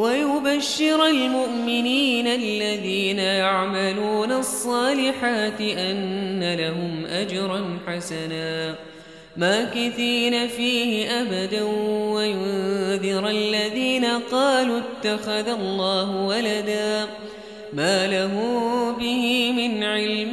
ويبشر المؤمنين الذين يعملون الصالحات أن لهم أجرا حسنا. ماكثين فيه أبدا وينذر الذين قالوا اتخذ الله ولدا. ما له به من علم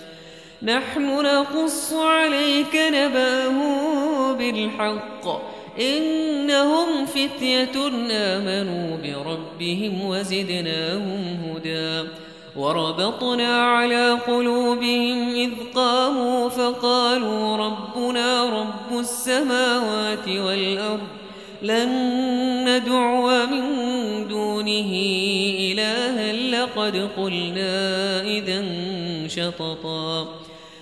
نحن نقص عليك نباه بالحق. إنهم فتية آمنوا بربهم وزدناهم هدى. وربطنا على قلوبهم إذ قاموا فقالوا ربنا رب السماوات والأرض لن ندعو من دونه إلها لقد قلنا إذا شططا.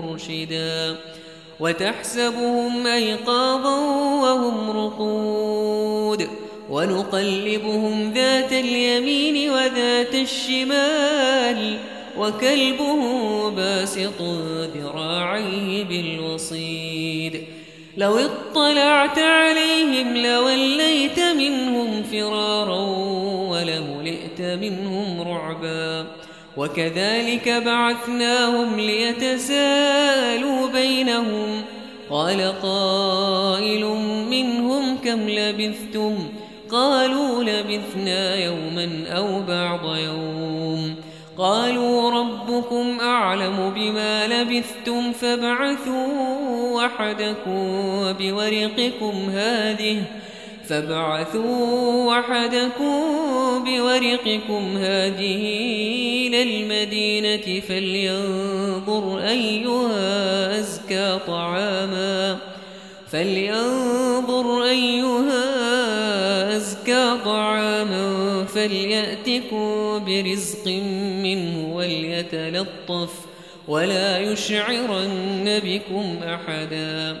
مرشدا وتحسبهم أيقاظا وهم رقود ونقلبهم ذات اليمين وذات الشمال وكلبهم باسط ذراعيه بالوصيد لو اطلعت عليهم لوليت منهم فرارا ولملئت منهم رعبا وكذلك بعثناهم ليتسالوا بينهم. قال قائل منهم كم لبثتم؟ قالوا لبثنا يوما أو بعض يوم. قالوا ربكم أعلم بما لبثتم فابعثوا وحدكم بورقكم هذه. فابعثوا وحدكم بورقكم هذه إلى المدينة فلينظر أيها أزكى طعاما فلينظر أيها أزكى طعاما فليأتكم برزق منه وليتلطف ولا يشعرن بكم أحدا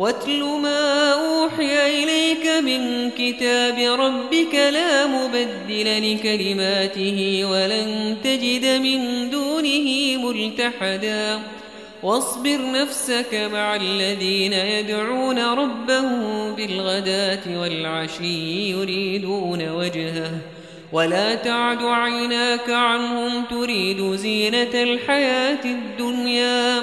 واتل ما أوحي إليك من كتاب ربك لا مبدل لكلماته ولن تجد من دونه ملتحدا. واصبر نفسك مع الذين يدعون ربهم بالغداة والعشي يريدون وجهه. ولا تعد عيناك عنهم تريد زينة الحياة الدنيا.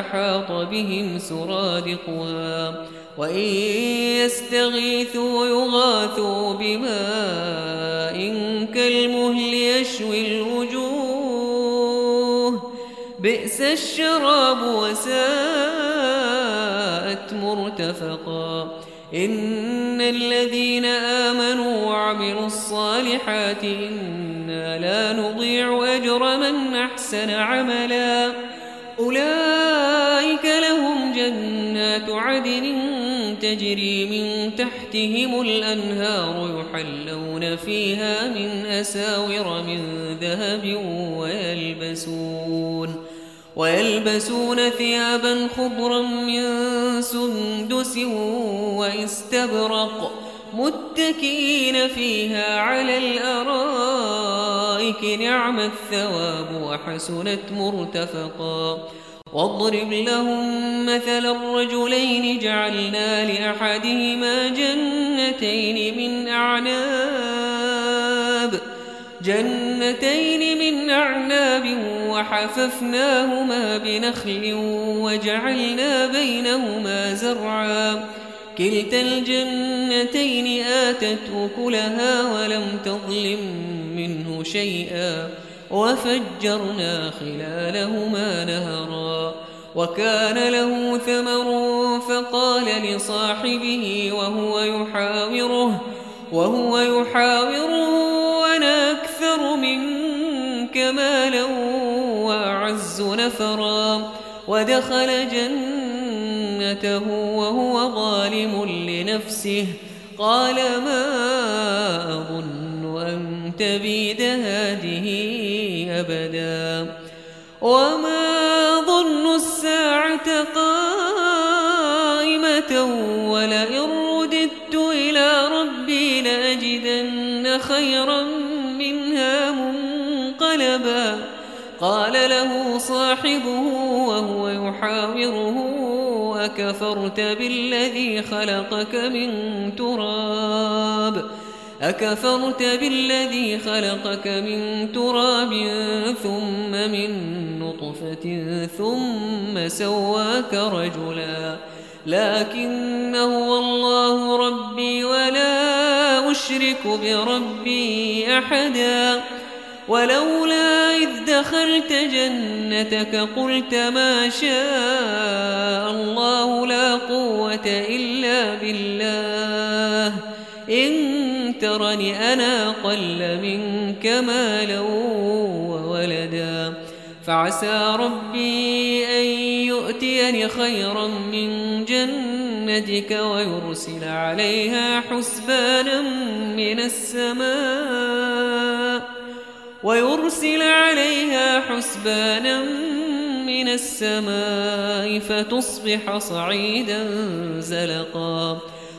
أحاط بهم سرادقها وإن يستغيثوا يغاثوا بماء كالمهل يشوي الوجوه بئس الشراب وساءت مرتفقا إن الذين آمنوا وعملوا الصالحات إنا لا نضيع أجر من أحسن عملا أولئك لهم جنات عدن تجري من تحتهم الأنهار يحلون فيها من أساور من ذهب ويلبسون ويلبسون ثيابا خضرا من سندس وإستبرق متكئين فيها على الأرائك نعم الثواب وحسنت مرتفقا واضرب لهم مثل الرجلين جعلنا لأحدهما جنتين من أعناب جنتين من أعناب وحففناهما بنخل وجعلنا بينهما زرعا. كلتا الجنتين آتت أكلها ولم تظلم منه شيئا. وفجرنا خلالهما نهرا وكان له ثمر فقال لصاحبه وهو يحاوره وهو يحاوره وأنا أكثر منك مالا أعز نفرا ودخل جنته وهو ظالم لنفسه قال ما أظن أن تبيد هذه أبدا. وما ظن الساعة قائمة ولئن رددت إلى ربي لأجدن خيرا منها منقلبا. قال له صاحبه وهو يحاوره أكفرت بالذي خلقك من تراب؟ أكفرت بالذي خلقك من تراب ثم من نطفة ثم سواك رجلا. لكن هو الله ربي ولا أشرك بربي أحدا. ولولا إذ دخلت جنتك قلت ما شاء الله لا قوة إلا بالله. إن ترني أنا قل منك مالا وولدا. فعسى ربي أن يؤتيني خيرا من جنتك ويرسل عليها حسبانا من السماء. ويرسل عليها حسبانا من السماء فتصبح صعيدا زلقا.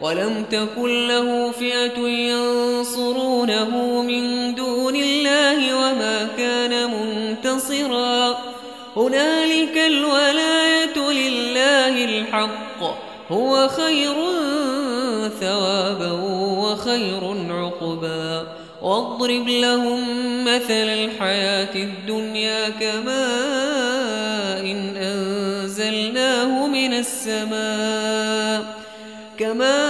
ولم تكن له فئة ينصرونه من دون الله وما كان منتصرا. هنالك الولاية لله الحق. هو خير ثوابا وخير عقبا. واضرب لهم مثل الحياة الدنيا كماء إن أنزلناه من السماء. كما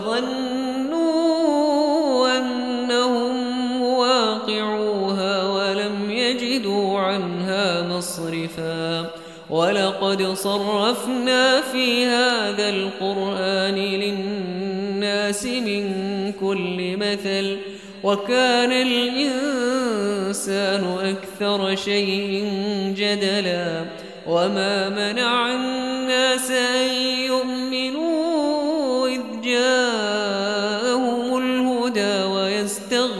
فظنوا أنهم واقعوها ولم يجدوا عنها مصرفا. ولقد صرفنا في هذا القرآن للناس من كل مثل وكان الإنسان أكثر شيء جدلا. وما منع الناس أن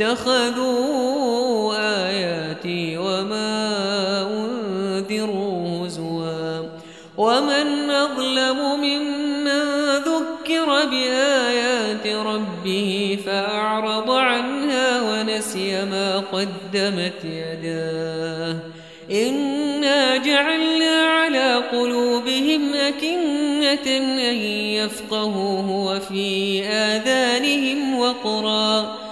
واتخذوا آياتي وما أنذروا هزوا ومن أظلم ممن ذكر بآيات ربه فأعرض عنها ونسي ما قدمت يداه إنا جعلنا على قلوبهم أكنة أن يفقهوه وفي آذانهم وقرا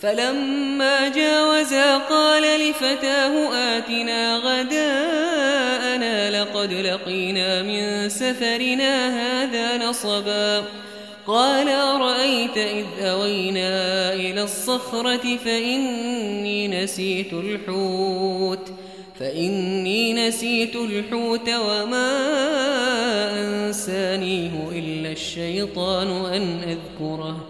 فلما جاوزا قال لفتاه آتنا غداءنا لقد لقينا من سفرنا هذا نصبا. قال أرأيت إذ أوينا إلى الصخرة فإني نسيت الحوت فإني نسيت الحوت وما أنسانيه إلا الشيطان أن أذكره.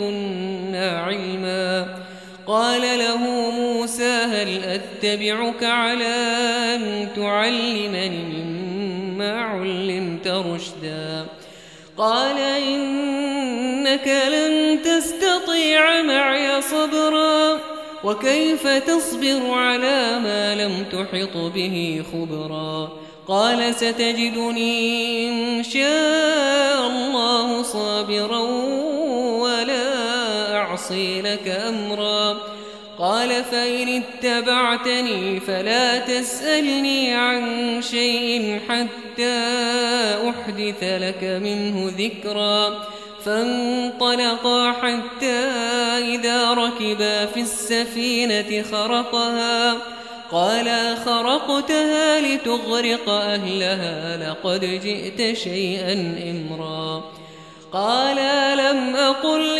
أتبعك على أن تعلمني مما علمت رشدا. قال إنك لن تستطيع معي صبرا. وكيف تصبر على ما لم تحط به خبرا؟ قال ستجدني إن شاء الله صابرا ولا أعصي لك أمرا. قال فإن اتبعتني فلا تسألني عن شيء حتى أحدث لك منه ذكرا فانطلقا حتى إذا ركبا في السفينة خرقها. قال خرقتها لتغرق أهلها لقد جئت شيئا إمرا. قال لم أقل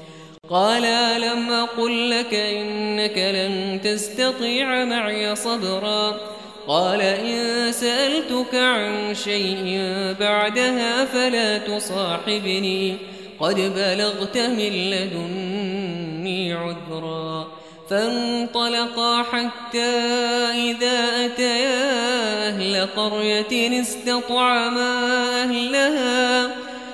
قال لم أقل لك إنك لن تستطيع معي صبرا قال إن سألتك عن شيء بعدها فلا تصاحبني قد بلغت من لدني عذرا فانطلقا حتى إذا أتيا أهل قرية استطعما أهلها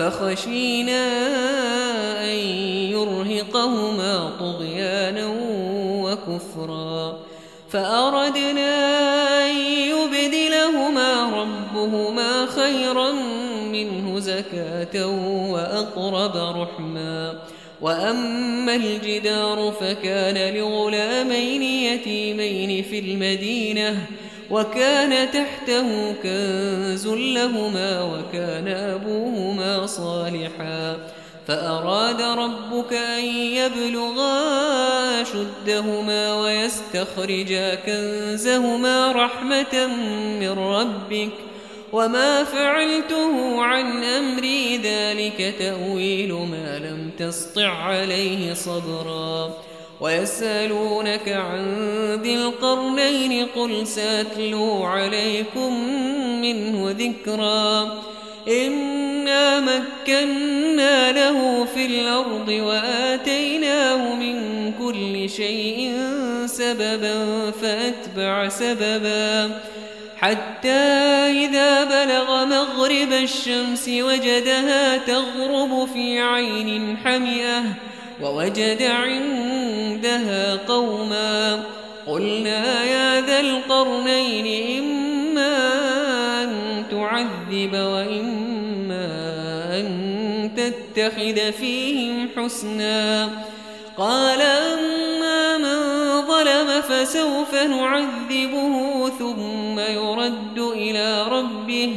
فخشينا أن يرهقهما طغيانا وكفرا. فأردنا أن يبدلهما ربهما خيرا منه زكاة وأقرب رحما. وأما الجدار فكان لغلامين يتيمين في المدينة وكان تحته كنز لهما وكان أبوهما صالحا. فأراد ربك أن يبلغا شدهما ويستخرجا كنزهما رحمة من ربك. وما فعلته عن أمري ذلك تأويل ما لم تسطع عليه صبرا. ويسألونك عن ذي القرنين قل سأتلو عليكم منه ذكرا. إنا مكنا له في الأرض وآتيناه من كل شيء سببا فأتبع سببا. حتى إذا بلغ مغرب الشمس وجدها تغرب في عين حمئة. ووجد عندها قوما قلنا يا ذا القرنين إما أن تعذب وإما أن تتخذ فيهم حسنا قال أما من ظلم فسوف نعذبه ثم يرد إلى ربه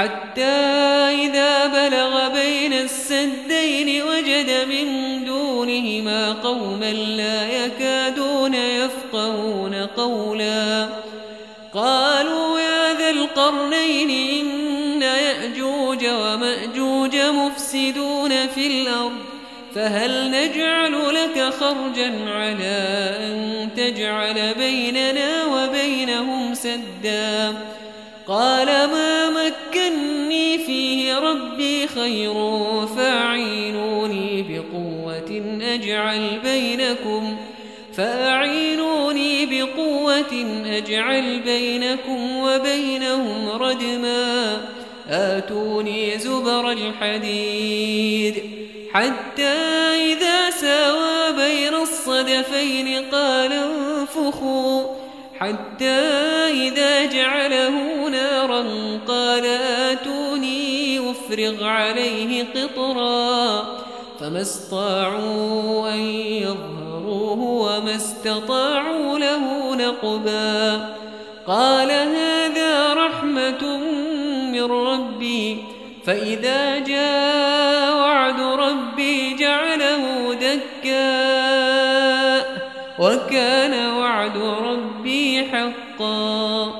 حتى إذا بلغ بين السدين وجد من دونهما قوما لا يكادون يفقهون قولا. قالوا يا ذا القرنين إن يأجوج ومأجوج مفسدون في الأرض فهل نجعل لك خرجا على أن تجعل بيننا وبينهم سدا؟ قال ما مكني فيه ربي خير فأعينوني بقوة أجعل بينكم فأعينوني بقوة أجعل بينكم وبينهم ردما آتوني زبر الحديد. حتى إذا ساوى بين الصدفين قال انفخوا حتى إذا جعله نارا قال أفرغ عليه قطرا فما استطاعوا أن يظهروه وما استطاعوا له نقبا قال هذا رحمة من ربي فإذا جاء وعد ربي جعله دكاء وكان وعد ربي حقا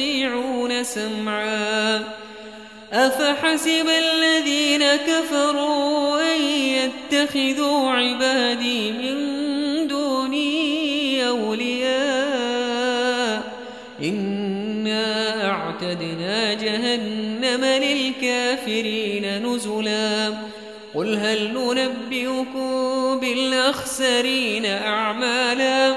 يستطيعون سمعا. أفحسب الذين كفروا أن يتخذوا عبادي من دوني أولياء؟ إنا أعتدنا جهنم للكافرين نزلا. قل هل ننبئكم بالأخسرين أعمالا؟